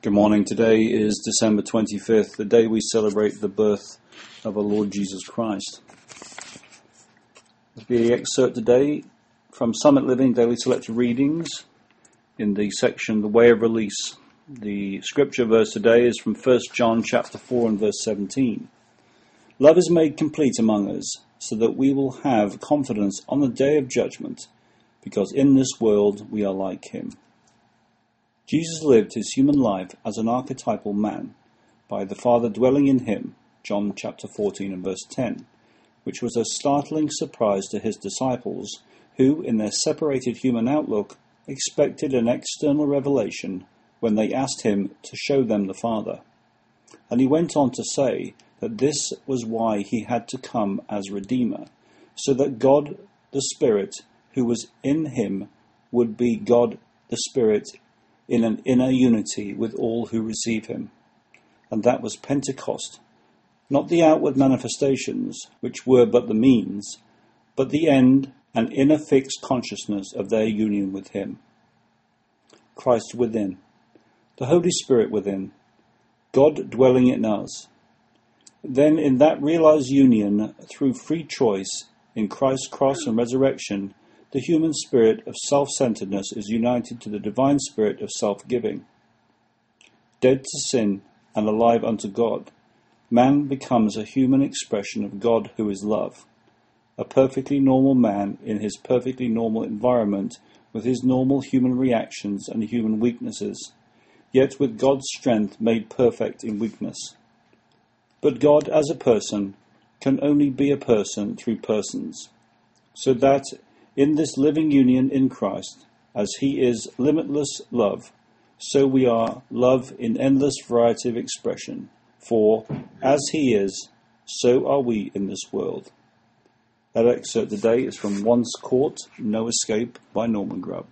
Good morning. Today is December 25th, the day we celebrate the birth of our Lord Jesus Christ. There'll be excerpt today from Summit Living Daily Selected Readings in the section The Way of Release. The scripture verse today is from 1 John chapter 4 and verse 17. Love is made complete among us, so that we will have confidence on the day of judgment, because in this world we are like him. Jesus lived his human life as an archetypal man, by the Father dwelling in him, John chapter 14 and verse 10, which was a startling surprise to his disciples, who, in their separated human outlook, expected an external revelation when they asked him to show them the Father. And he went on to say that this was why he had to come as Redeemer, so that God the Spirit, who was in him, would be God the Spirit in an inner unity with all who receive him. And that was Pentecost, not the outward manifestations, which were but the means, but the end and inner fixed consciousness of their union with him. Christ within, the Holy Spirit within, God dwelling in us. Then, in that realized union, through free choice in Christ's cross and resurrection, the human spirit of self centeredness is united to the divine spirit of self giving. Dead to sin and alive unto God, man becomes a human expression of God who is love, a perfectly normal man in his perfectly normal environment with his normal human reactions and human weaknesses, yet with God's strength made perfect in weakness. But God as a person can only be a person through persons, so that in this living union in Christ, as He is limitless love, so we are love in endless variety of expression. For as He is, so are we in this world. That excerpt today is from Once Caught, No Escape by Norman Grubb.